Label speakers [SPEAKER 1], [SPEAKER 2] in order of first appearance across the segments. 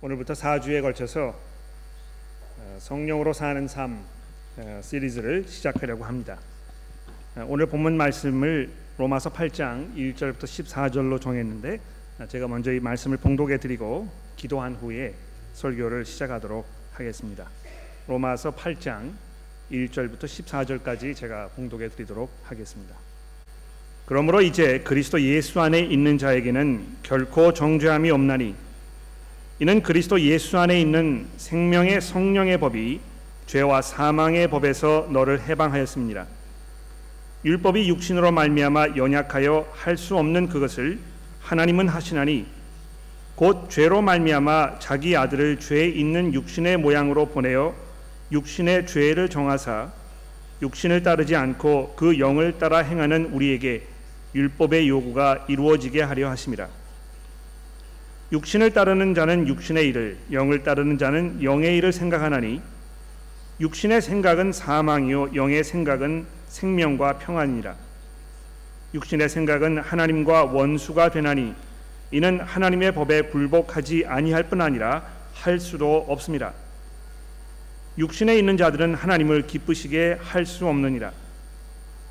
[SPEAKER 1] 오늘부터 4주에 걸쳐서 어, 성령으로 사는 삶 어, 시리즈를 시작하려고 합니다. 어, 오늘 본문 말씀을 로마서 8장 1절부터 14절로 정했는데 제가 먼저 이 말씀을 봉독해 드리고 기도한 후에 설교를 시작하도록 하겠습니다. 로마서 8장 1절부터 14절까지 제가 봉독해 드리도록 하겠습니다. 그러므로 이제 그리스도 예수 안에 있는 자에게는 결코 정죄함이 없나니 이는 그리스도 예수 안에 있는 생명의 성령의 법이 죄와 사망의 법에서 너를 해방하였습니다. 율법이 육신으로 말미암아 연약하여 할 수 없는 그것을 하나님은 하시나니 곧 죄로 말미암아 자기 아들을 죄 있는 육신의 모양으로 보내어 육신의 죄를 정하사 육신을 따르지 않고 그 영을 따라 행하는 우리에게 율법의 요구가 이루어지게 하려 하심이라. 육신을 따르는 자는 육신의 일을 영을 따르는 자는 영의 일을 생각하나니 육신의 생각은 사망이요 영의 생각은 생명과 평안이라 육신의 생각은 하나님과 원수가 되나니 이는 하나님의 법에 굴복하지 아니할 뿐 아니라 할 수도 없습니다. 육신에 있는 자들은 하나님을 기쁘시게 할 수 없느니라.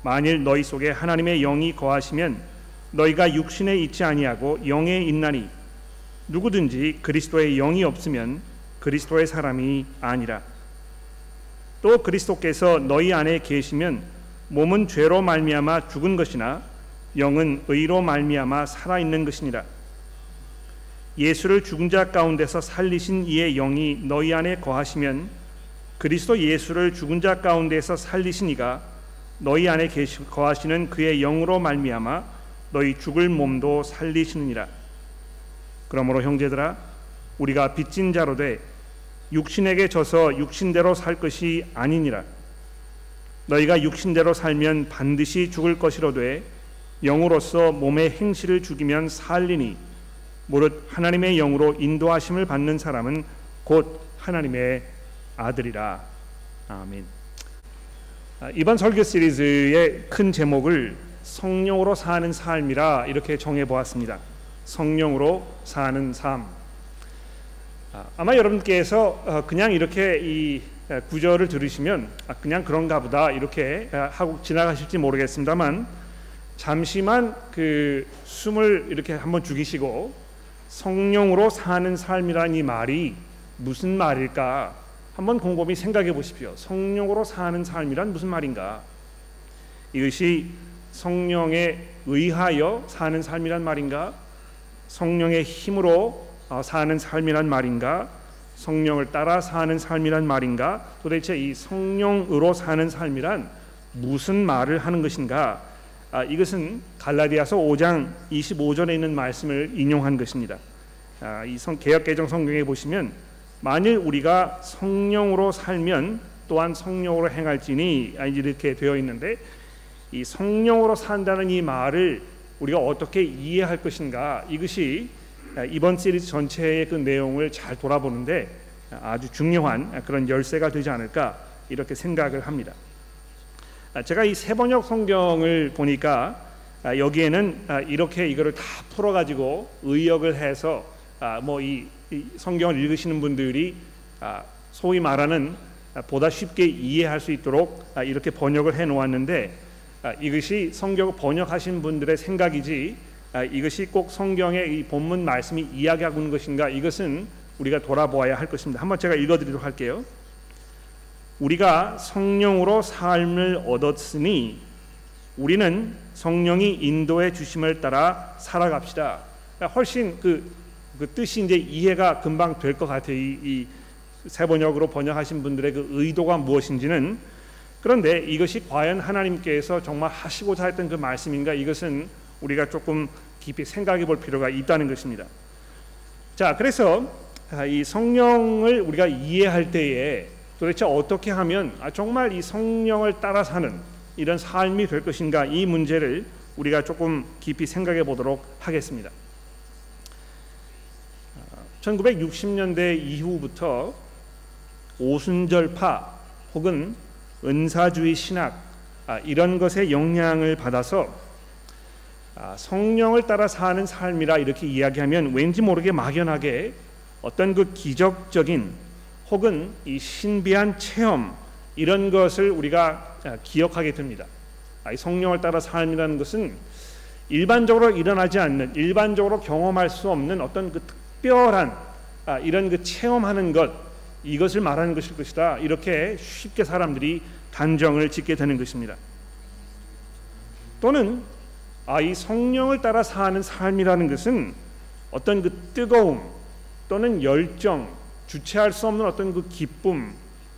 [SPEAKER 1] 만일 너희 속에 하나님의 영이 거하시면 너희가 육신에 있지 아니하고 영에 있나니 누구든지 그리스도의 영이 없으면 그리스도의 사람이 아니라. 또 그리스도께서 너희 안에 계시면 몸은 죄로 말미암아 죽은 것이나 영은 의로 말미암아 살아 있는 것이니라. 예수를 죽은 자 가운데서 살리신 이의 영이 너희 안에 거하시면 그리스도 예수를 죽은 자 가운데서 살리신 이가 너희 안에 거하시는 그의 영으로 말미암아 너희 죽을 몸도 살리시느니라 그러므로 형제들아 우리가 빚진 자로 돼 육신에게 져서 육신대로 살 것이 아니니라 너희가 육신대로 살면 반드시 죽을 것이로되 영으로서 몸의 행실을 죽이면 살리니 무릇 하나님의 영으로 인도하심을 받는 사람은 곧 하나님의 아들이라 아멘. 아, 이번 설교 시리즈의 큰 제목을 성령으로 사는 삶이라 이렇게 정해 보았습니다. 성령으로 사는 삶. 아, 아마 여러분께서 어, 그냥 이렇게 이 구절을 들으시면 아, 그냥 그런가 보다 이렇게 하고 지나가실지 모르겠습니다만 잠시만 그 숨을 이렇게 한번 죽이시고 성령으로 사는 삶이라는 이 말이 무슨 말일까 한번 곰곰이 생각해 보십시오. 성령으로 사는 삶이란 무슨 말인가? 이것이 성령에 의하여 사는 삶이란 말인가? 성령의 힘으로 어, 사는 삶이란 말인가? 성령을 따라 사는 삶이란 말인가? 도대체 이 성령으로 사는 삶이란 무슨 말을 하는 것인가? 아, 이것은 갈라디아서 5장 25절에 있는 말씀을 인용한 것입니다. 아, 이 성, 개혁 개정 성경에 보시면 만일 우리가 성령으로 살면 또한 성령으로 행할지니 아, 이렇게 되어 있는데 이 성령으로 산다는 이 말을 우리가 어떻게 이해할 것인가 이것이 이번 시리즈 전체의 그 내용을 잘 돌아보는데 아주 중요한 그런 열쇠가 되지 않을까 이렇게 생각을 합니다. 제가 이 세번역 성경을 보니까 여기에는 이렇게 이거를 다 풀어가지고 의역을 해서 뭐 이 성경을 읽으시는 분들이 소위 말하는 보다 쉽게 이해할 수 있도록 이렇게 번역을 해 놓았는데 아, 이것이 성경을 번역하신 분들의 생각이지 아, 이것이 꼭 성경의 이 본문 말씀이 이야기하고 있는 것인가 이것은 우리가 돌아보아야 할 것입니다. 한번 제가 읽어드리도록 할게요. 우리가 성령으로 삶을 얻었으니 우리는 성령이 인도해 주심을 따라 살아갑시다. 그러니까 훨씬 그, 그 뜻이 이제 이해가 금방 될 것 같아요. 이, 이 세번역으로 번역하신 분들의 그 의도가 무엇인지는 그런데 이것이 과연 하나님께서 정말 하시고자 했던 그 말씀인가 이것은 우리가 조금 깊이 생각해 볼 필요가 있다는 것입니다. 자, 그래서 아, 이 성령을 우리가 이해할 때에 도대체 어떻게 하면 아, 정말 이 성령을 따라 사는 이런 삶이 될 것인가 이 문제를 우리가 조금 깊이 생각해 보도록 하겠습니다. 1960년대 아, 이후부터 오순절파 혹은 은사주의 신학 아, 이런 것에 영향을 받아서 아, 성령을 따라 사는 삶이라 이렇게 이야기하면 왠지 모르게 막연하게 어떤 그 기적적인 혹은 이 신비한 체험 이런 것을 우리가 아, 기억하게 됩니다. 아, 성령을 따라 삶이라는 것은 일반적으로 일어나지 않는 일반적으로 경험할 수 없는 어떤 그 특별한 아, 이런 그 체험하는 것 이것을 말하는 것일 것이다. 이렇게 쉽게 사람들이 단정을 짓게 되는 것입니다. 또는 아, 이 성령을 따라 사는 삶이라는 것은 어떤 그 뜨거움 또는 열정, 주체할 수 없는 어떤 그 기쁨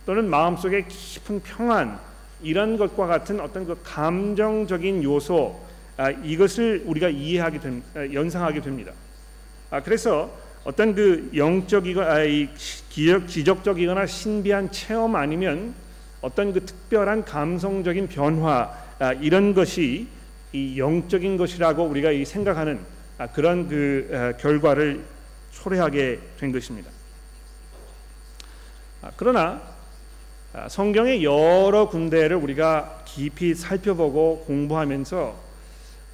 [SPEAKER 1] 또는 마음속에 깊은 평안 이런 것과 같은 어떤 그 감정적인 요소 아, 이것을 우리가 이해하게 된, 아, 연상하게 됩니다. 아, 그래서 어떤 그 영적이거나 아, 기적적이거나 신비한 체험 아니면 어떤 그 특별한 감성적인 변화 아, 이런 것이 이 영적인 것이라고 우리가 이 생각하는 아, 그런 그 아, 결과를 초래하게 된 것입니다. 아, 그러나 아, 성경의 여러 군데를 우리가 깊이 살펴보고 공부하면서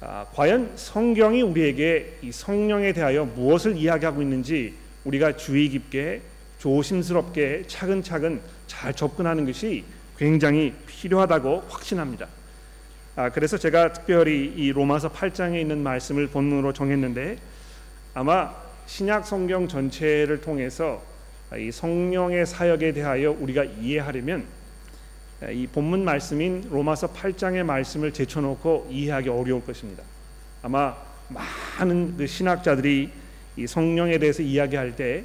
[SPEAKER 1] 아, 과연 성경이 우리에게 이 성령에 대하여 무엇을 이야기하고 있는지 우리가 주의 깊게 조심스럽게 차근차근 잘 접근하는 것이 굉장히 필요하다고 확신합니다. 아, 그래서 제가 특별히 이 로마서 8장에 있는 말씀을 본문으로 정했는데 아마 신약 성경 전체를 통해서 이 성령의 사역에 대하여 우리가 이해하려면 이 본문 말씀인 로마서 8장의 말씀을 제쳐놓고 이해하기 어려울 것입니다. 아마 많은 그 신학자들이 이 성령에 대해서 이야기할 때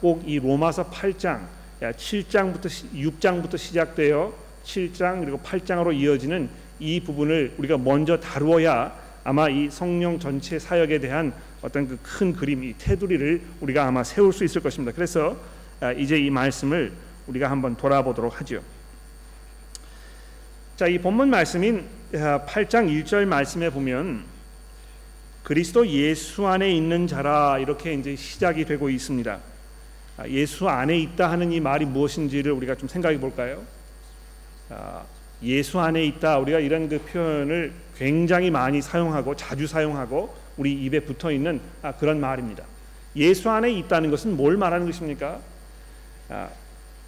[SPEAKER 1] 꼭이 아, 로마서 8장, 7장부터 6장부터 시작되어 7장 그리고 8장으로 이어지는 이 부분을 우리가 먼저 다루어야 아마 이 성령 전체 사역에 대한 어떤 그 큰 그림, 이 테두리를 우리가 아마 세울 수 있을 것입니다. 그래서 아, 이제 이 말씀을 우리가 한번 돌아보도록 하죠. 자, 이 본문 말씀인 8장 아, 1절 말씀에 보면 그리스도 예수 안에 있는 자라 이렇게 이제 시작이 되고 있습니다. 아, 예수 안에 있다 하는 이 말이 무엇인지를 우리가 좀 생각해 볼까요? 예수 안에 있다 우리가 이런 그 표현을 굉장히 많이 사용하고 자주 사용하고 우리 입에 붙어 있는 아, 그런 말입니다. 예수 안에 있다는 것은 뭘 말하는 것입니까? 아,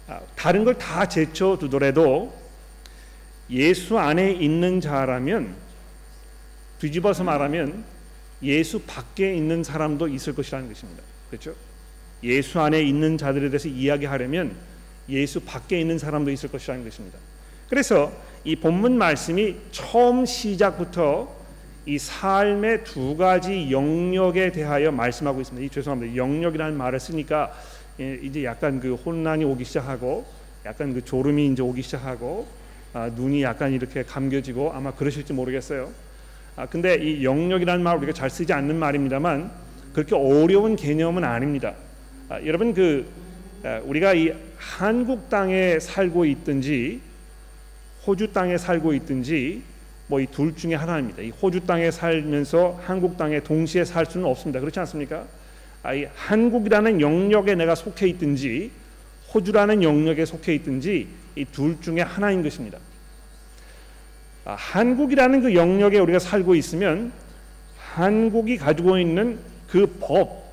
[SPEAKER 1] 아, 다른 걸 다 제쳐 두더라도 예수 안에 있는 자라면 뒤집어서 말하면 예수 밖에 있는 사람도 있을 것이라는 것입니다. 그렇죠? 예수 안에 있는 자들에 대해서 이야기하려면 예수 밖에 있는 사람도 있을 것이라는 것입니다. 그래서 이 본문 말씀이 처음 시작부터 이 삶의 두 가지 영역에 대하여 말씀하고 있습니다. 이 죄송합니다. 영역이라는 말을 쓰니까 예, 이제 약간 그 혼란이 오기 시작하고 약간 그 졸음이 이제 오기 시작하고 아, 눈이 약간 이렇게 감겨지고 아마 그러실지 모르겠어요. 아, 근데 이 영역이라는 말 우리가 잘 쓰지 않는 말입니다만 그렇게 어려운 개념은 아닙니다. 아, 여러분 그 아, 우리가 이 한국 땅에 살고 있든지 호주 땅에 살고 있든지 뭐 이 둘 중에 하나입니다. 이 호주 땅에 살면서 한국 땅에 동시에 살 수는 없습니다. 그렇지 않습니까? 아 이 한국이라는 영역에 내가 속해 있든지 호주라는 영역에 속해 있든지 이 둘 중에 하나인 것입니다. 아, 한국이라는 그 영역에 우리가 살고 있으면 한국이 가지고 있는 그 법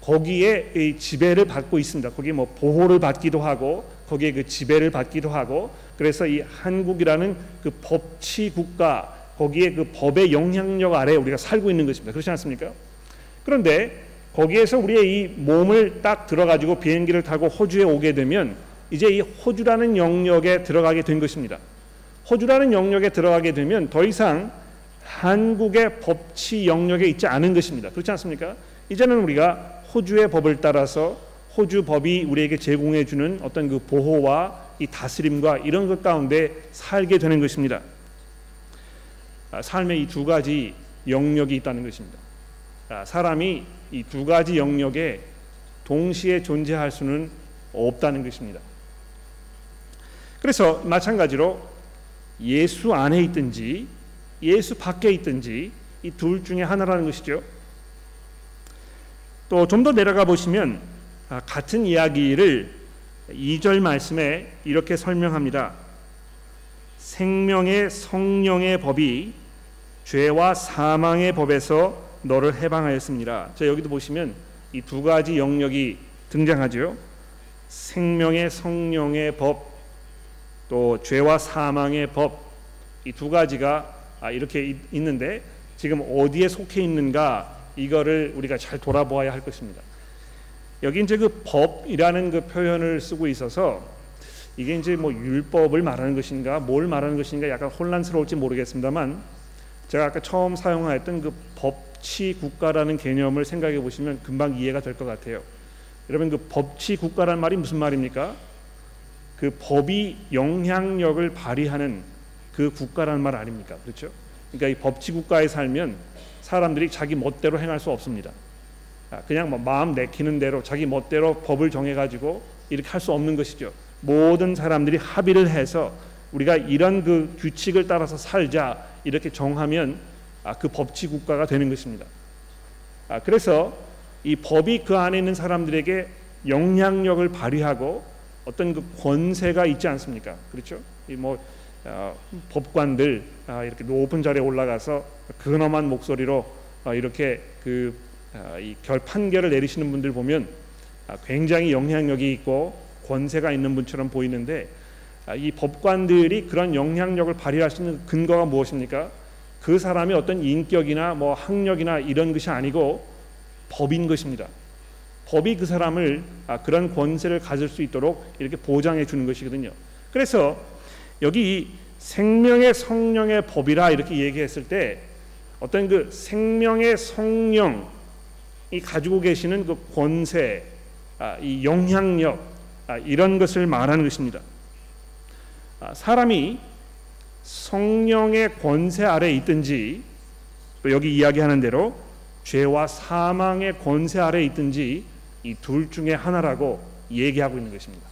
[SPEAKER 1] 거기에 지배를 받고 있습니다. 거기에 뭐 보호를 받기도 하고 거기에 그 지배를 받기도 하고 그래서 이 한국이라는 그 법치 국가 거기에 그 법의 영향력 아래 우리가 살고 있는 것입니다. 그렇지 않습니까? 그런데 거기에서 우리의 이 몸을 딱 들어가지고 비행기를 타고 호주에 오게 되면 이제 이 호주라는 영역에 들어가게 된 것입니다. 호주라는 영역에 들어가게 되면 더 이상 한국의 법치 영역에 있지 않은 것입니다. 그렇지 않습니까? 이제는 우리가 호주의 법을 따라서 호주 법이 우리에게 제공해 주는 어떤 그 보호와 이 다스림과 이런 것 가운데 살게 되는 것입니다. 아, 삶의 이 두 가지 영역이 있다는 것입니다. 아, 사람이 이 두 가지 영역에 동시에 존재할 수는 없다는 것입니다. 그래서 마찬가지로 예수 안에 있든지 예수 밖에 있든지 이 둘 중에 하나라는 것이죠. 또 좀 더 내려가 보시면 아, 같은 이야기를 2절 말씀에 이렇게 설명합니다. 생명의 성령의 법이 죄와 사망의 법에서 너를 해방하였습니다. 자 여기도 보시면 이 두 가지 영역이 등장하죠. 생명의 성령의 법, 또 죄와 사망의 법, 이 두 가지가 아, 이렇게 있는데 지금 어디에 속해 있는가 이거를 우리가 잘 돌아보아야 할 것입니다. 여기 이제 그 법이라는 그 표현을 쓰고 있어서 이게 이제 뭐 율법을 말하는 것인가 뭘 말하는 것인가 약간 혼란스러울지 모르겠습니다만 제가 아까 처음 사용했던 그 법치 국가라는 개념을 생각해 보시면 금방 이해가 될 것 같아요. 여러분 그 법치 국가란 말이 무슨 말입니까? 그 법이 영향력을 발휘하는 그 국가라는 말 아닙니까? 그렇죠? 그러니까 이 법치 국가에 살면 사람들이 자기 멋대로 행할 수 없습니다. 아, 그냥 뭐 마음 내키는 대로 자기 멋대로 법을 정해 가지고 이렇게 할 수 없는 것이죠. 모든 사람들이 합의를 해서 우리가 이런 그 규칙을 따라서 살자 이렇게 정하면 아, 그 법치 국가가 되는 것입니다. 아, 그래서 이 법이 그 안에 있는 사람들에게 영향력을 발휘하고 어떤 그 권세가 있지 않습니까? 그렇죠? 이뭐 어, 법관들 아, 이렇게 높은 자리에 올라가서 근엄한 목소리로 아, 이렇게 그 아, 이결 판결을 내리시는 분들 보면 아, 굉장히 영향력이 있고 권세가 있는 분처럼 보이는데 아, 이 법관들이 그런 영향력을 발휘할 수 있는 근거가 무엇입니까? 그 사람이 어떤 인격이나 뭐 학력이나 이런 것이 아니고 법인 것입니다. 법이 그 사람을 아, 그런 권세를 가질 수 있도록 이렇게 보장해 주는 것이거든요. 그래서 여기 생명의 성령의 법이라 이렇게 얘기했을 때 어떤 그 생명의 성령이 가지고 계시는 그 권세, 아, 이 영향력 아, 이런 것을 말하는 것입니다. 사람이 성령의 권세 아래 있든지 또 여기 이야기하는 대로 죄와 사망의 권세 아래 있든지 이 둘 중에 하나라고 얘기하고 있는 것입니다.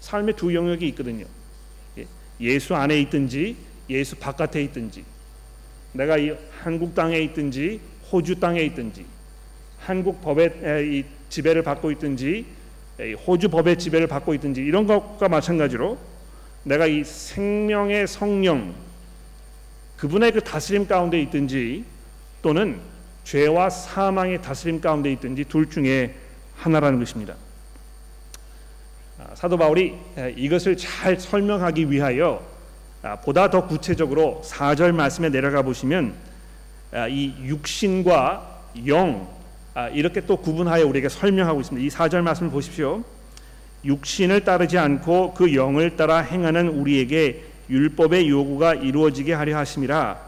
[SPEAKER 1] 삶의 두 영역이 있거든요. 예, 예수 안에 있든지 예수 바깥에 있든지 내가 이 한국 땅에 있든지 호주 땅에 있든지 한국 법의 지배를 받고 있든지 호주 법의 지배를 받고 있든지 이런 것과 마찬가지로 내가 이 생명의 성령 그분의 그 다스림 가운데 있든지 또는 죄와 사망의 다스림 가운데 있든지 둘 중에 하나라는 것입니다. 아, 사도 바울이 이것을 잘 설명하기 위하여 아, 보다 더 구체적으로 4절 말씀에 내려가 보시면 아, 이 육신과 영 이렇게 또 구분하여 우리에게 설명하고 있습니다. 이 4절 말씀을 보십시오. 육신을 따르지 않고 그 영을 따라 행하는 우리에게 율법의 요구가 이루어지게 하려 하심이라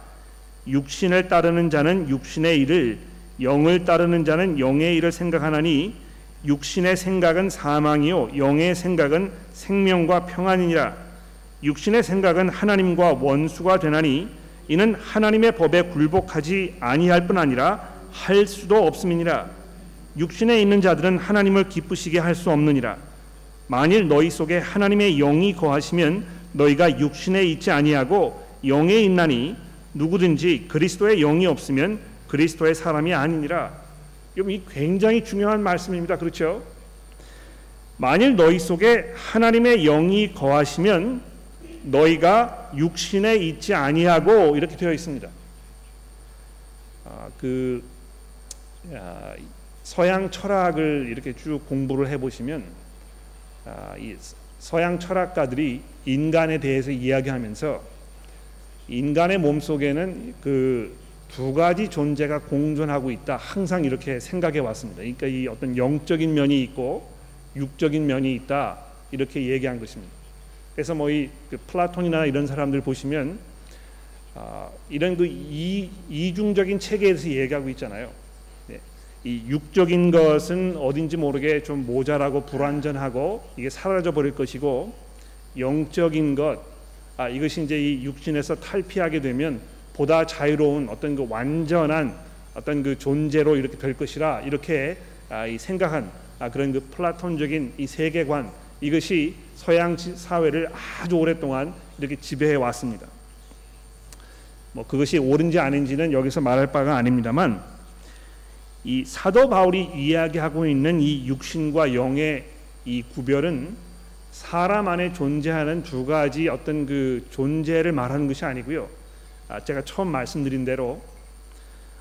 [SPEAKER 1] 육신을 따르는 자는 육신의 일을 영을 따르는 자는 영의 일을 생각하나니 육신의 생각은 사망이요 영의 생각은 생명과 평안이니라. 육신의 생각은 하나님과 원수가 되나니 이는 하나님의 법에 굴복하지 아니할 뿐 아니라 할 수도 없음이니라. 육신에 있는 자들은 하나님을 기쁘시게 할 수 없느니라. 만일 너희 속에 하나님의 영이 거하시면 너희가 육신에 있지 아니하고 영에 있나니 누구든지 그리스도의 영이 없으면 그리스도의 사람이 아니니라. 이 굉장히 중요한 말씀입니다. 그렇죠? 만일 너희 속에 하나님의 영이 거하시면 너희가 육신에 있지 아니하고 이렇게 되어 있습니다. 아, 그 야, 서양 철학을 이렇게 쭉 공부를 해보시면 아, 이 서양 철학가들이 인간에 대해서 이야기하면서 인간의 몸 속에는 그 두 가지 존재가 공존하고 있다. 항상 이렇게 생각해 왔습니다. 그러니까 이 어떤 영적인 면이 있고 육적인 면이 있다. 이렇게 얘기한 것입니다. 그래서 뭐이 그 플라톤이나 이런 사람들 보시면 아, 이런 그 이, 이중적인 체계에 서 얘기하고 있잖아요. 네. 이 육적인 것은 어딘지 모르게 좀 모자라고 불완전하고 이게 사라져 버릴 것이고 영적인 것 아, 이것이 이제 이 육신에서 탈피하게 되면 보다 자유로운 어떤 그 완전한 어떤 그 존재로 이렇게 될 것이라 이렇게 아, 이 생각한 아, 그런 그 플라톤적인 이 세계관 이것이 서양 사회를 아주 오랫동안 이렇게 지배해 왔습니다. 뭐 그것이 옳은지 아닌지는 여기서 말할 바가 아닙니다만 이 사도 바울이 이야기하고 있는 이 육신과 영의 이 구별은 사람 안에 존재하는 두 가지 어떤 그 존재를 말하는 것이 아니고요. 아, 제가 처음 말씀드린 대로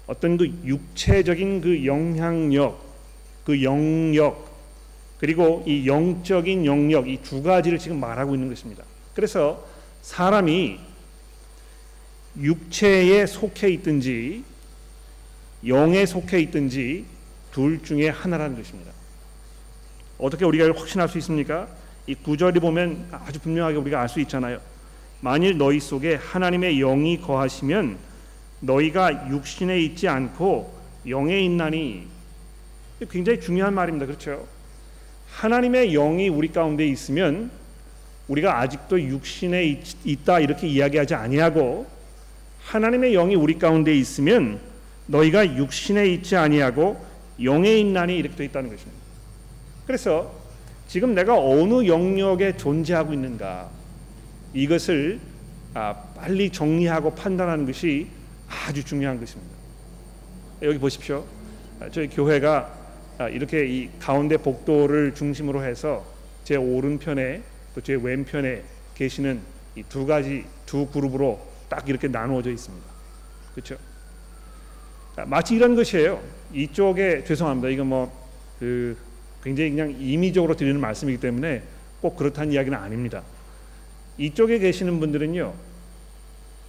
[SPEAKER 1] 어떤 그 육체적인 그 영향력 그 영역 그리고 이 영적인 영역 이 두 가지를 지금 말하고 있는 것입니다. 그래서 사람이 육체에 속해 있든지 영에 속해 있든지 둘 중에 하나라는 것입니다. 어떻게 우리가 확신할 수 있습니까? 이 구절이 보면 아주 분명하게 우리가 알 수 있잖아요. 만일 너희 속에 하나님의 영이 거하시면 너희가 육신에 있지 않고 영에 있나니 굉장히 중요한 말입니다. 그렇죠? 하나님의 영이 우리 가운데 있으면 우리가 아직도 육신에 있, 다 이렇게 이야기하지 아니하고 하나님의 영이 우리 가운데 있으면 너희가 육신에 있지 아니하고 영에 있나니 이렇게 되어 있다는 것입니다. 그래서 지금 내가 어느 영역에 존재하고 있는가 이것을 아, 빨리 정리하고 판단하는 것이 아주 중요한 것입니다. 여기 보십시오. 아, 저희 교회가 아, 이렇게 이 가운데 복도를 중심으로 해서 제 오른편에 또 제 왼편에 계시는 이 두 가지 두 그룹으로 딱 이렇게 나누어져 있습니다. 그렇죠? 마치 이런 것이에요. 이쪽에 죄송합니다. 이거 뭐 그 굉장히 그냥 임의적으로 드리는 말씀이기 때문에 꼭 그렇다는 이야기는 아닙니다. 이쪽에 계시는 분들은요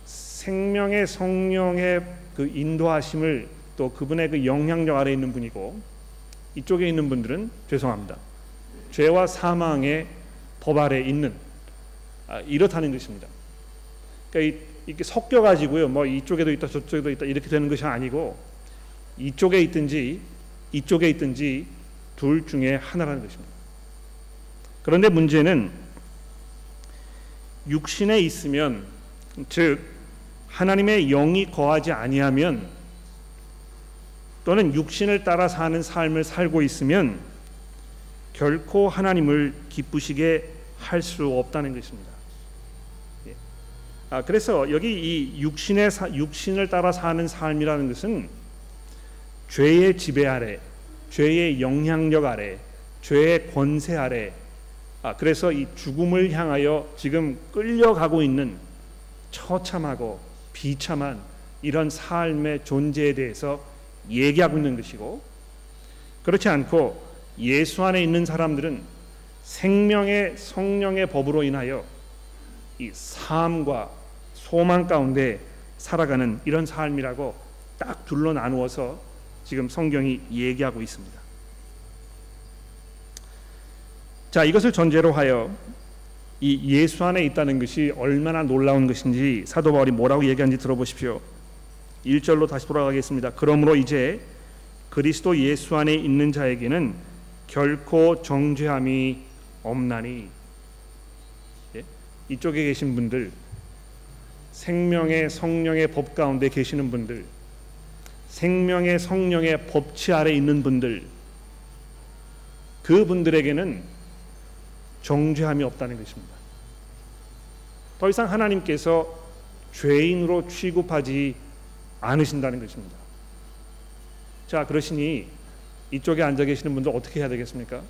[SPEAKER 1] 생명의 성령의 그 인도하심을 또 그분의 그 영향력 아래 있는 분이고 이쪽에 있는 분들은 죄송합니다 죄와 사망의 법 아래 있는 아, 이렇다는 것입니다. 그러니까 이 렇게 섞여 가지고요 뭐 이쪽에도 있다 저쪽에도 있다 이렇게 되는 것이 아니고 이쪽에 있든지 이쪽에 있든지 둘 중에 하나라는 것입니다. 그런데 문제는 육신에 있으면 즉 하나님의 영이 거하지 아니하면 또는 육신을 따라 사는 삶을 살고 있으면 결코 하나님을 기쁘시게 할 수 없다는 것입니다. 예. 아, 그래서 여기 이 육신의 사, 육신을 따라 사는 삶이라는 것은 죄의 지배 아래, 죄의 영향력 아래, 죄의 권세 아래 아, 그래서 이 죽음을 향하여 지금 끌려가고 있는 처참하고 비참한 이런 삶의 존재에 대해서 얘기하고 있는 것이고 그렇지 않고 예수 안에 있는 사람들은 생명의 성령의 법으로 인하여 이 삶과 소망 가운데 살아가는 이런 삶이라고 딱 둘로 나누어서 지금 성경이 얘기하고 있습니다. 자, 이것을 전제로 하여 이 예수 안에 있다는 것이 얼마나 놀라운 것인지 사도 바울이 뭐라고 얘기하는지 들어보십시오. 1절로 다시 돌아가겠습니다. 그러므로 이제 그리스도 예수 안에 있는 자에게는 결코 정죄함이 없나니 예? 이쪽에 계신 분들 생명의 성령의 법 가운데 계시는 분들 생명의 성령의 법치 아래 있는 분들 그분들에게는 정죄함이 없다는 것입니다. 더 이상 하나님께서 죄인으로 취급하지 않으신다는 것입니다. 자, 그러시니 이쪽에 앉아 계시는 분들 어떻게 해야 되겠습니까?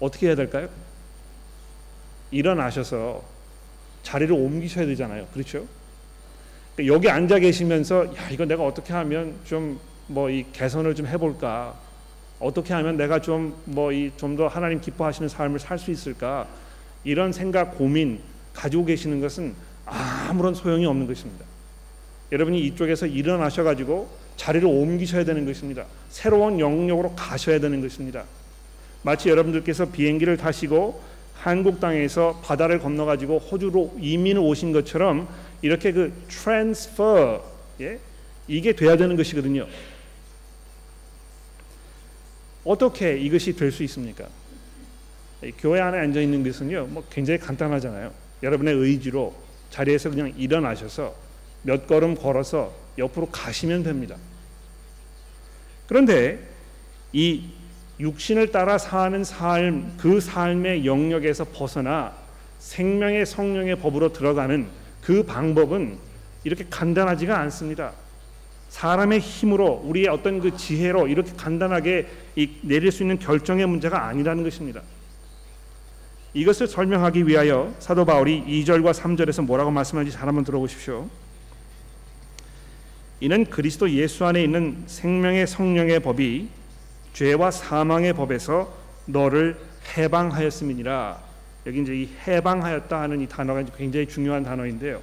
[SPEAKER 1] 어떻게 해야 될까요? 일어나셔서 자리를 옮기셔야 되잖아요. 그렇죠? 그러니까 여기 앉아 계시면서 야, 이거 내가 어떻게 하면 좀 뭐 이 개선을 좀 해볼까? 어떻게 하면 내가 좀 뭐 이 좀 더 하나님 기뻐하시는 삶을 살 수 있을까 이런 생각 고민 가지고 계시는 것은 아무런 소용이 없는 것입니다. 여러분이 이쪽에서 일어나셔 가지고 자리를 옮기셔야 되는 것입니다. 새로운 영역으로 가셔야 되는 것입니다. 마치 여러분들께서 비행기를 타시고 한국 땅에서 바다를 건너 가지고 호주로 이민을 오신 것처럼 이렇게 그 transfer 예? 이게 돼야 되는 것이거든요. 어떻게 이것이 될 수 있습니까? 교회 안에 앉아 있는 것은요, 뭐 굉장히 간단하잖아요. 여러분의 의지로 자리에서 그냥 일어나셔서 몇 걸음 걸어서 옆으로 가시면 됩니다. 그런데 이 육신을 따라 사는 삶, 그 삶의 영역에서 벗어나 생명의 성령의 법으로 들어가는 그 방법은 이렇게 간단하지가 않습니다. 사람의 힘으로 우리의 어떤 그 지혜로 이렇게 간단하게 내릴 수 있는 결정의 문제가 아니라는 것입니다. 이것을 설명하기 위하여 사도 바울이 2절과 3절에서 뭐라고 말씀하는지 잘 한번 들어보십시오. 이는 그리스도 예수 안에 있는 생명의 성령의 법이 죄와 사망의 법에서 너를 해방하였음이니라. 여기 이제 이 해방하였다 하는 이 단어가 굉장히 중요한 단어인데요.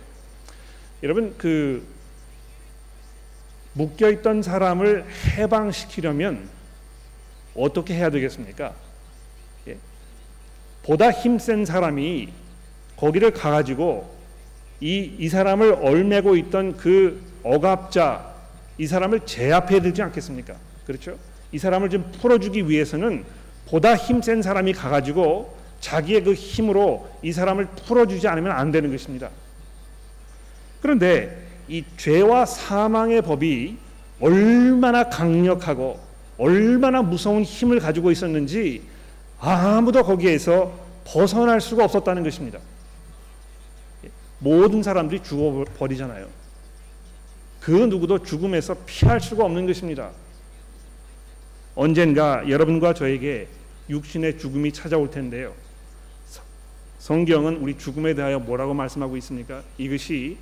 [SPEAKER 1] 여러분 그 묶여 있던 사람을 해방시키려면 어떻게 해야 되겠습니까? 예? 보다 힘센 사람이 거기를 가가지고 이, 이 사람을 얼매고 있던 그 억압자 이 사람을 제압해야 되지 않겠습니까? 그렇죠? 이 사람을 좀 풀어주기 위해서는 보다 힘센 사람이 가가지고 자기의 그 힘으로 이 사람을 풀어주지 않으면 안 되는 것입니다. 그런데 이 죄와 사망의 법이 얼마나 강력하고 얼마나 무서운 힘을 가지고 있었는지 아무도 거기에서 벗어날 수가 없었다는 것입니다. 모든 사람들이 죽어버리잖아요. 그 누구도 죽음에서 피할 수가 없는 것입니다. 언젠가 여러분과 저에게 육신의 죽음이 찾아올 텐데요. 성경은 우리 죽음에 대하여 뭐라고 말씀하고 있습니까? 이것이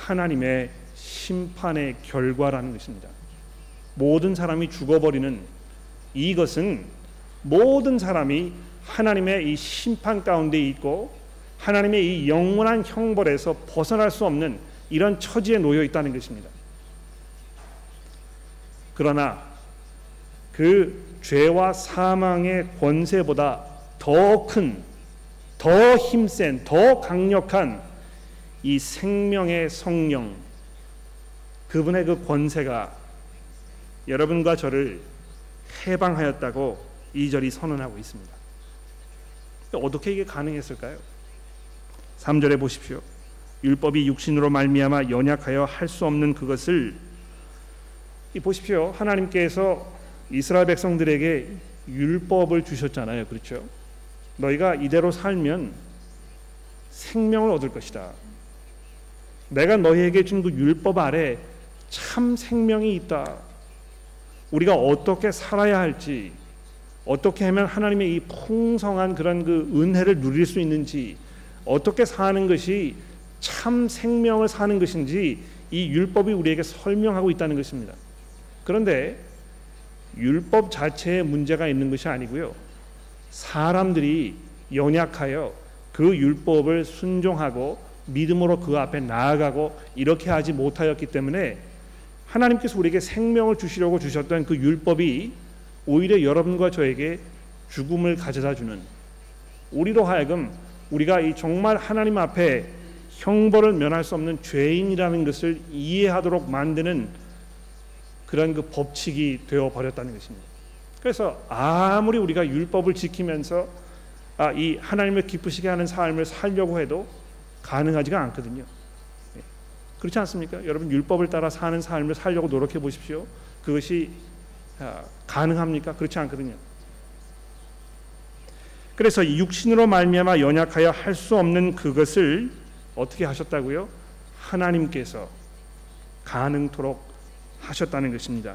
[SPEAKER 1] 하나님의 심판의 결과라는 것입니다. 모든 사람이 죽어버리는 이것은 모든 사람이 하나님의 이 심판 가운데 있고 하나님의 이 영원한 형벌에서 벗어날 수 없는 이런 처지에 놓여 있다는 것입니다. 그러나 그 죄와 사망의 권세보다 더 큰, 더 힘센, 더 강력한 이 생명의 성령, 그분의 그 권세가 여러분과 저를 해방하였다고 이절이 선언하고 있습니다. 어떻게 이게 가능했을까요? 3절에 보십시오. 율법이 육신으로 말미암아 연약하여 할 수 없는 그것을 이 보십시오. 하나님께서 이스라엘 백성들에게 율법을 주셨잖아요. 그렇죠? 너희가 이대로 살면 생명을 얻을 것이다. 내가 너희에게 준 그 율법 아래 참 생명이 있다. 우리가 어떻게 살아야 할지, 어떻게 하면 하나님의 이 풍성한 그런 그 은혜를 누릴 수 있는지, 어떻게 사는 것이 참 생명을 사는 것인지 이 율법이 우리에게 설명하고 있다는 것입니다. 그런데 율법 자체에 문제가 있는 것이 아니고요. 사람들이 연약하여 그 율법을 순종하고 믿음으로 그 앞에 나아가고 이렇게 하지 못하였기 때문에 하나님께서 우리에게 생명을 주시려고 주셨던 그 율법이 오히려 여러분과 저에게 죽음을 가져다 주는 우리로 하여금 우리가 이 정말 하나님 앞에 형벌을 면할 수 없는 죄인이라는 것을 이해하도록 만드는 그런 그 법칙이 되어 버렸다는 것입니다. 그래서 아무리 우리가 율법을 지키면서 아, 이 하나님을 기쁘시게 하는 삶을 살려고 해도 가능하지가 않거든요. 예. 그렇지 않습니까? 여러분 율법을 따라 사는 삶을 살려고 노력해 보십시오. 그것이 아, 가능합니까? 그렇지 않거든요. 그래서 육신으로 말미암아 연약하여 할 수 없는 그것을 어떻게 하셨다고요? 하나님께서 가능토록 하셨다는 것입니다.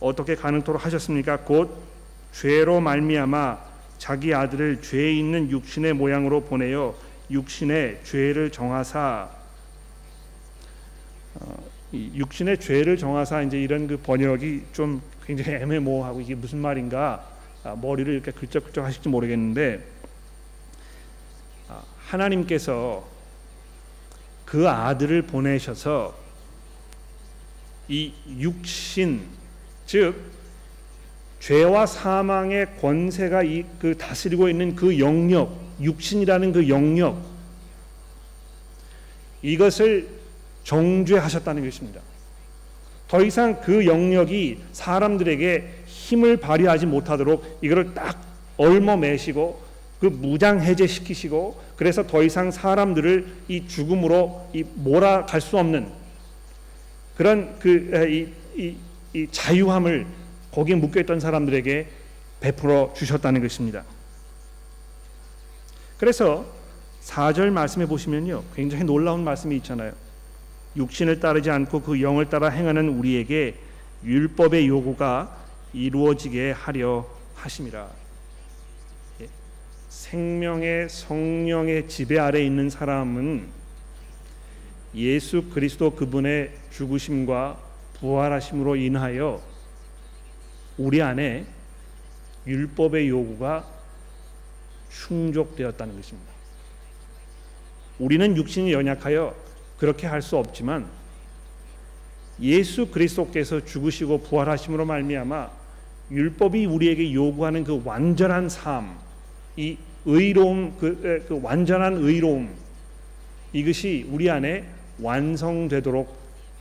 [SPEAKER 1] 어떻게 가능토록 하셨습니까? 곧 죄로 말미암아 자기 아들을 죄 있는 육신의 모양으로 보내어 육신의 죄를 정하사 어, 육신의 죄를 정하사 이제 이런 그 번역이 좀 굉장히 애매모호하고 이게 무슨 말인가 아, 머리를 이렇게 긁적긁적 하실지 모르겠는데 아, 하나님께서 그 아들을 보내셔서 이 육신 즉 죄와 사망의 권세가 이 그 다스리고 있는 그 영역 육신이라는 그 영역 이것을 정죄하셨다는 것입니다. 더 이상 그 영역이 사람들에게 힘을 발휘하지 못하도록 이거를 딱 얼머매시고 그 무장 해제시키시고 그래서 더 이상 사람들을 이 죽음으로 이 몰아갈 수 없는 그런 그이 이, 이 자유함을 거기에 묶여 있던 사람들에게 베풀어 주셨다는 것입니다. 그래서 4절 말씀해 보시면요. 굉장히 놀라운 말씀이 있잖아요. 육신을 따르지 않고 그 영을 따라 행하는 우리에게 율법의 요구가 이루어지게 하려 하심이라. 예. 생명의 성령의 지배 아래 있는 사람은 예수 그리스도 그분의 죽으심과 부활하심으로 인하여 우리 안에 율법의 요구가 충족되었다는 것입니다. 우리는 육신이 연약하여 그렇게 할 수 없지만 예수 그리스도께서 죽으시고 부활하심으로 말미암아 율법이 우리에게 요구하는 그 완전한 삶, 이 의로움, 그, 그 완전한 의로움 이것이 우리 안에 완성되도록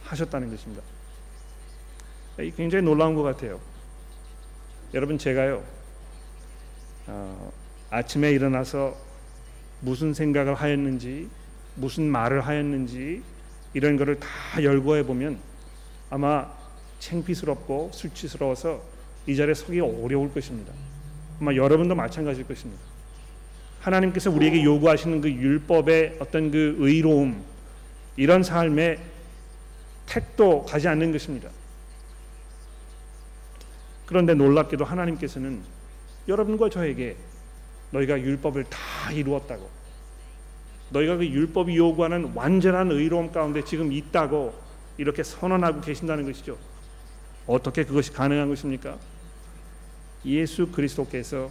[SPEAKER 1] 하셨다는 것입니다. 굉장히 놀라운 것 같아요. 여러분 제가요 어, 아침에 일어나서 무슨 생각을 하였는지 무슨 말을 하였는지 이런 것을 다 열거해 보면 아마 창피스럽고 수치스러워서 이 자리에 서기 어려울 것입니다. 아마 여러분도 마찬가지일 것입니다. 하나님께서 우리에게 요구하시는 그 율법의 어떤 그 의로움 이런 삶에 택도 가지 않는 것입니다. 그런데 놀랍게도 하나님께서는 여러분과 저에게 너희가 율법을 다 이루었다고 너희가 그 율법이 요구하는 완전한 의로움 가운데 지금 있다고 이렇게 선언하고 계신다는 것이죠. 어떻게 그것이 가능한 것입니까? 예수 그리스도께서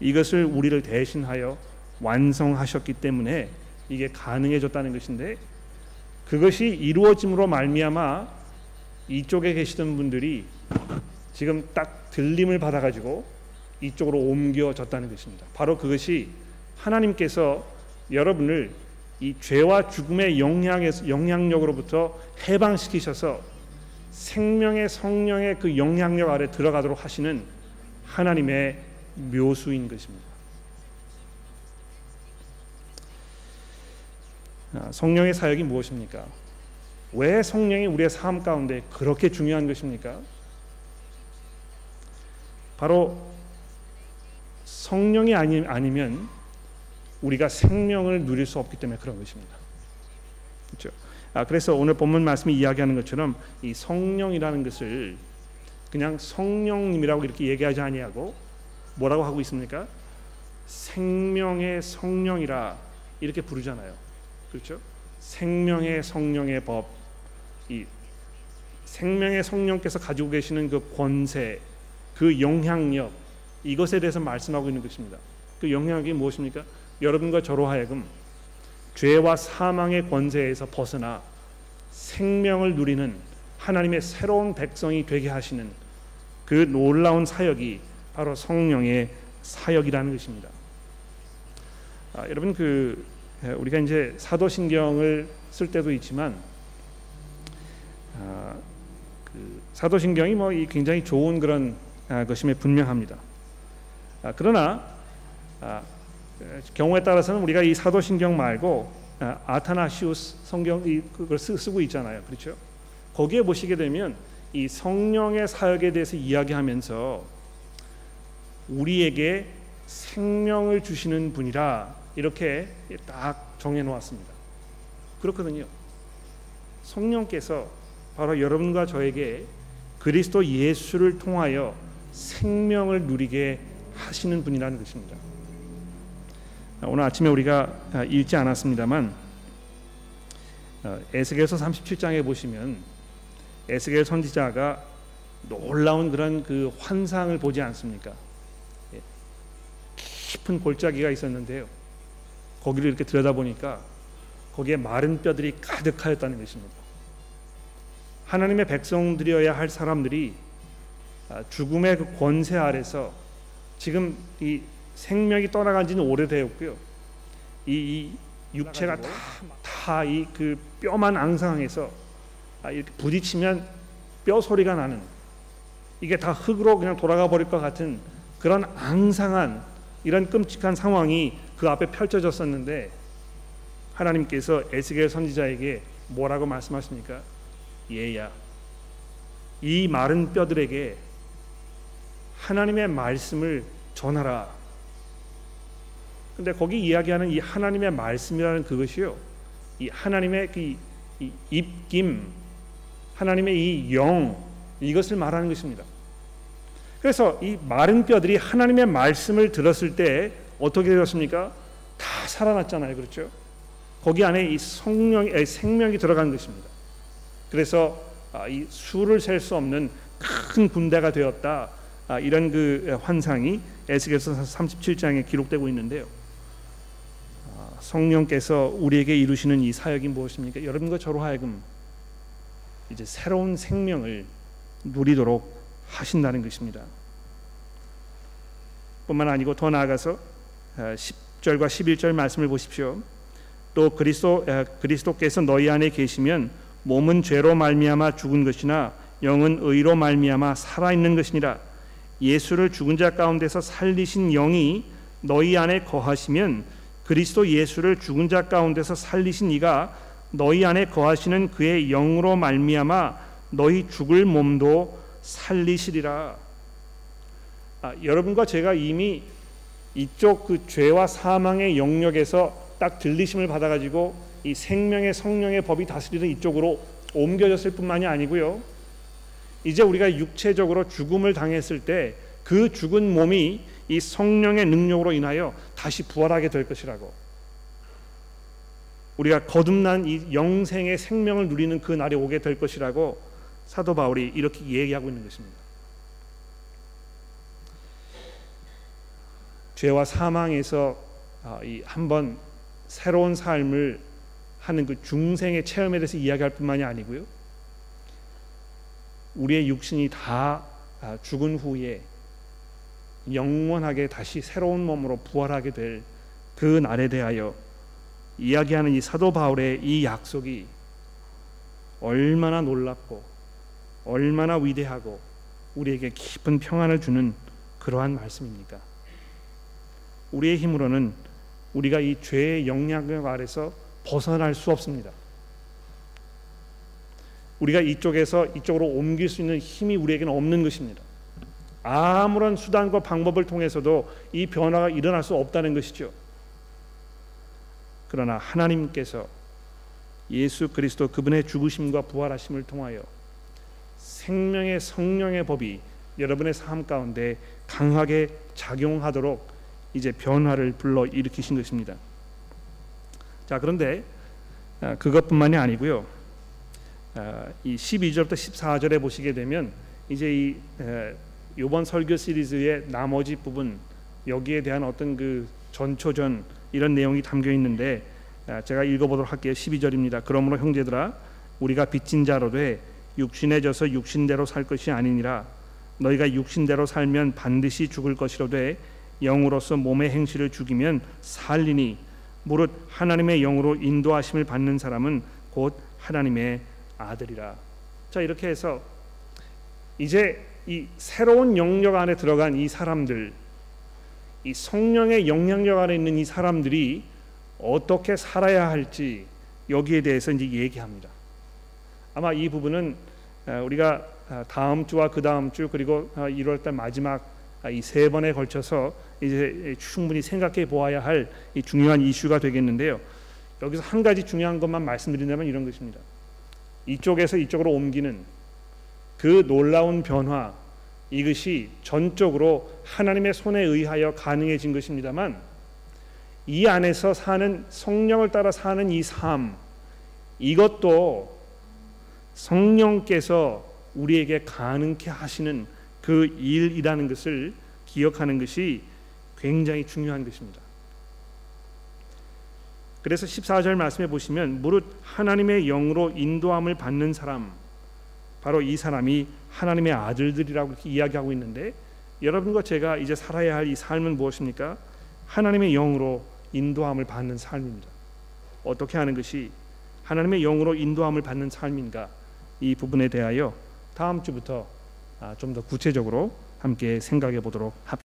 [SPEAKER 1] 이것을 우리를 대신하여 완성하셨기 때문에 이게 가능해졌다는 것인데 그것이 이루어짐으로 말미암아 이쪽에 계시던 분들이 지금 딱 들림을 받아가지고 이쪽으로 옮겨졌다는 것입니다. 바로 그것이 하나님께서 여러분을 이 죄와 죽음의 영향에서 영향력으로부터 해방시키셔서 생명의 성령의 그 영향력 아래 들어가도록 하시는 하나님의 묘수인 것입니다. 아, 성령의 사역이 무엇입니까? 왜 성령이 우리의 삶 가운데 그렇게 중요한 것입니까? 바로 성령이 아니, 아니면 우리가 생명을 누릴 수 없기 때문에 그런 것입니다. 그렇죠? 아, 그래서 오늘 본문 말씀이 이야기하는 것처럼 이 성령이라는 것을 그냥 성령님이라고 이렇게 얘기하지 아니하고 뭐라고 하고 있습니까? 생명의 성령이라 이렇게 부르잖아요. 그렇죠? 생명의 성령의 법, 이 생명의 성령께서 가지고 계시는 그 권세, 그 영향력 이것에 대해서 말씀하고 있는 것입니다. 그 영향력이 무엇입니까? 여러분과 저로 하여금 죄와 사망의 권세에서 벗어나 생명을 누리는 하나님의 새로운 백성이 되게 하시는 그 놀라운 사역이 바로 성령의 사역이라는 것입니다. 아, 여러분 그 우리가 이제 사도신경을 쓸 때도 있지만 아, 그 사도신경이 뭐 굉장히 좋은 그런 아, 것임에 분명합니다. 아, 그러나 아, 경우에 따라서는 우리가 이 사도신경 말고 아, 타나시우스 성경 그걸 쓰고 있잖아요. 그렇죠? 거기에 보시게 되면 이 성령의 사역에 대해서 이야기하면서 우리에게 생명을 주시는 분이라 이렇게 딱 정해 놓았습니다. 그렇거든요. 성령께서 바로 여러분과 저에게 그리스도 예수를 통하여 생명을 누리게 하시는 분이라는 것입니다. 오늘 아침에 우리가 읽지 않았습니다만 어, 에스겔서 37장에 보시면 에스겔 선지자가 놀라운 그런 그 환상을 보지 않습니까? 예. 깊은 골짜기가 있었는데요. 거기를 이렇게 들여다보니까 거기에 마른 뼈들이 가득하였다는 것입니다. 하나님의 백성들이어야 할 사람들이 아, 죽음의 그 권세 아래서 지금 이 생명이 떠나간 지는 오래되었고요. 이, 이 육체가 다이그 뼈만 앙상해서 아, 이렇게 부딪히면 뼈 소리가 나는 이게 다 흙으로 그냥 돌아가 버릴 것 같은 그런 앙상한 이런 끔찍한 상황이 그 앞에 펼쳐졌었는데 하나님께서 에스겔 선지자에게 뭐라고 말씀하십니까? 얘야, 이 마른 뼈들에게 하나님의 말씀을 전하라. 근데 거기 이야기하는 이 하나님의 말씀이라는 그것이요. 이 하나님의 그 입김, 하나님의 이 영, 이것을 말하는 것입니다. 그래서 이 마른 뼈들이 하나님의 말씀을 들었을 때 어떻게 되었습니까? 다 살아났잖아요. 그렇죠? 거기 안에 이 성령, 생명이 들어간 것입니다. 그래서 아, 이 수를 셀 수 없는 큰 군대가 되었다. 아, 이런 그 환상이 에스겔서 37장에 기록되고 있는데요. 아, 성령께서 우리에게 이루시는 이 사역이 무엇입니까? 여러분과 저로 하여금 이제 새로운 생명을 누리도록 하신다는 것입니다. 뿐만 아니고 더 나아가서 10절과 아, 11절 말씀을 보십시오. 또 그리스도 그리스도께서 너희 안에 계시면 몸은 죄로 말미암아 죽은 것이나 영은 의로 말미암아 살아 있는 것이니라. 예수를 죽은 자 가운데서 살리신 영이 너희 안에 거하시면 그리스도 예수를 죽은 자 가운데서 살리신 이가 너희 안에 거하시는 그의 영으로 말미암아 너희 죽을 몸도 살리시리라. 아, 여러분과 제가 이미 이쪽 그 죄와 사망의 영역에서 딱 들리심을 받아가지고 이 생명의 성령의 법이 다스리는 이쪽으로 옮겨졌을 뿐만이 아니고요. 이제 우리가 육체적으로 죽음을 당했을 때 그 죽은 몸이 이 성령의 능력으로 인하여 다시 부활하게 될 것이라고. 우리가 거듭난 이 영생의 생명을 누리는 그 날이 오게 될 것이라고 사도 바울이 이렇게 얘기하고 있는 것입니다. 죄와 사망에서 아, 한번 새로운 삶을 하는 그 중생의 체험에 대해서 이야기할 뿐만이 아니고요. 우리의 육신이 다 아, 죽은 후에 영원하게 다시 새로운 몸으로 부활하게 될 그 날에 대하여 이야기하는 이 사도 바울의 이 약속이 얼마나 놀랍고 얼마나 위대하고 우리에게 깊은 평안을 주는 그러한 말씀입니까? 우리의 힘으로는 우리가 이 죄의 영향력 아래서 벗어날 수 없습니다. 우리가 이쪽에서 이쪽으로 옮길 수 있는 힘이 우리에게는 없는 것입니다. 아무런 수단과 방법을 통해서도 이 변화가 일어날 수 없다는 것이죠. 그러나 하나님께서 예수 그리스도 그분의 죽으심과 부활하심을 통하여 생명의 성령의 법이 여러분의 삶 가운데 강하게 작용하도록 이제 변화를 불러 일으키신 것입니다. 자 그런데 아, 그것뿐만이 아니고요. 아, 이 12절부터 14절에 보시게 되면 이제 이 이번 설교 시리즈의 나머지 부분 여기에 대한 어떤 그 전초전 이런 내용이 담겨 있는데 아, 제가 읽어보도록 할게요. 12절입니다. 그러므로 형제들아 우리가 빚진 자로 돼 육신에 져서 육신대로 살 것이 아니니라 너희가 육신대로 살면 반드시 죽을 것이로되 영으로서 몸의 행실을 죽이면 살리니 무릇 하나님의 영으로 인도하심을 받는 사람은 곧 하나님의 아들이라. 자 이렇게 해서 이제 이 새로운 영역 안에 들어간 이 사람들, 이 성령의 영향력 안에 있는 이 사람들이 어떻게 살아야 할지 여기에 대해서 이제 얘기합니다. 아마 이 부분은 우리가 다음 주와 그 다음 주 그리고 1월달 마지막 이 세 번에 걸쳐서 이제 충분히 생각해 보아야 할 중요한 이슈가 되겠는데요. 여기서 한 가지 중요한 것만 말씀드린다면 이런 것입니다. 이쪽에서 이쪽으로 옮기는 그 놀라운 변화 이것이 전적으로 하나님의 손에 의하여 가능해진 것입니다만 이 안에서 사는 성령을 따라 사는 이 삶 이것도 성령께서 우리에게 가능케 하시는 그 일이라는 것을 기억하는 것이 굉장히 중요한 것입니다. 그래서 14절 말씀에 보시면 무릇 하나님의 영으로 인도함을 받는 사람 바로 이 사람이 하나님의 아들들이라고 이렇게 이야기하고 있는데 여러분과 제가 이제 살아야 할 이 삶은 무엇입니까? 하나님의 영으로 인도함을 받는 삶입니다. 어떻게 하는 것이 하나님의 영으로 인도함을 받는 삶인가? 이 부분에 대하여 다음 주부터 아, 좀더 구체적으로 함께 생각해 보도록 합니다.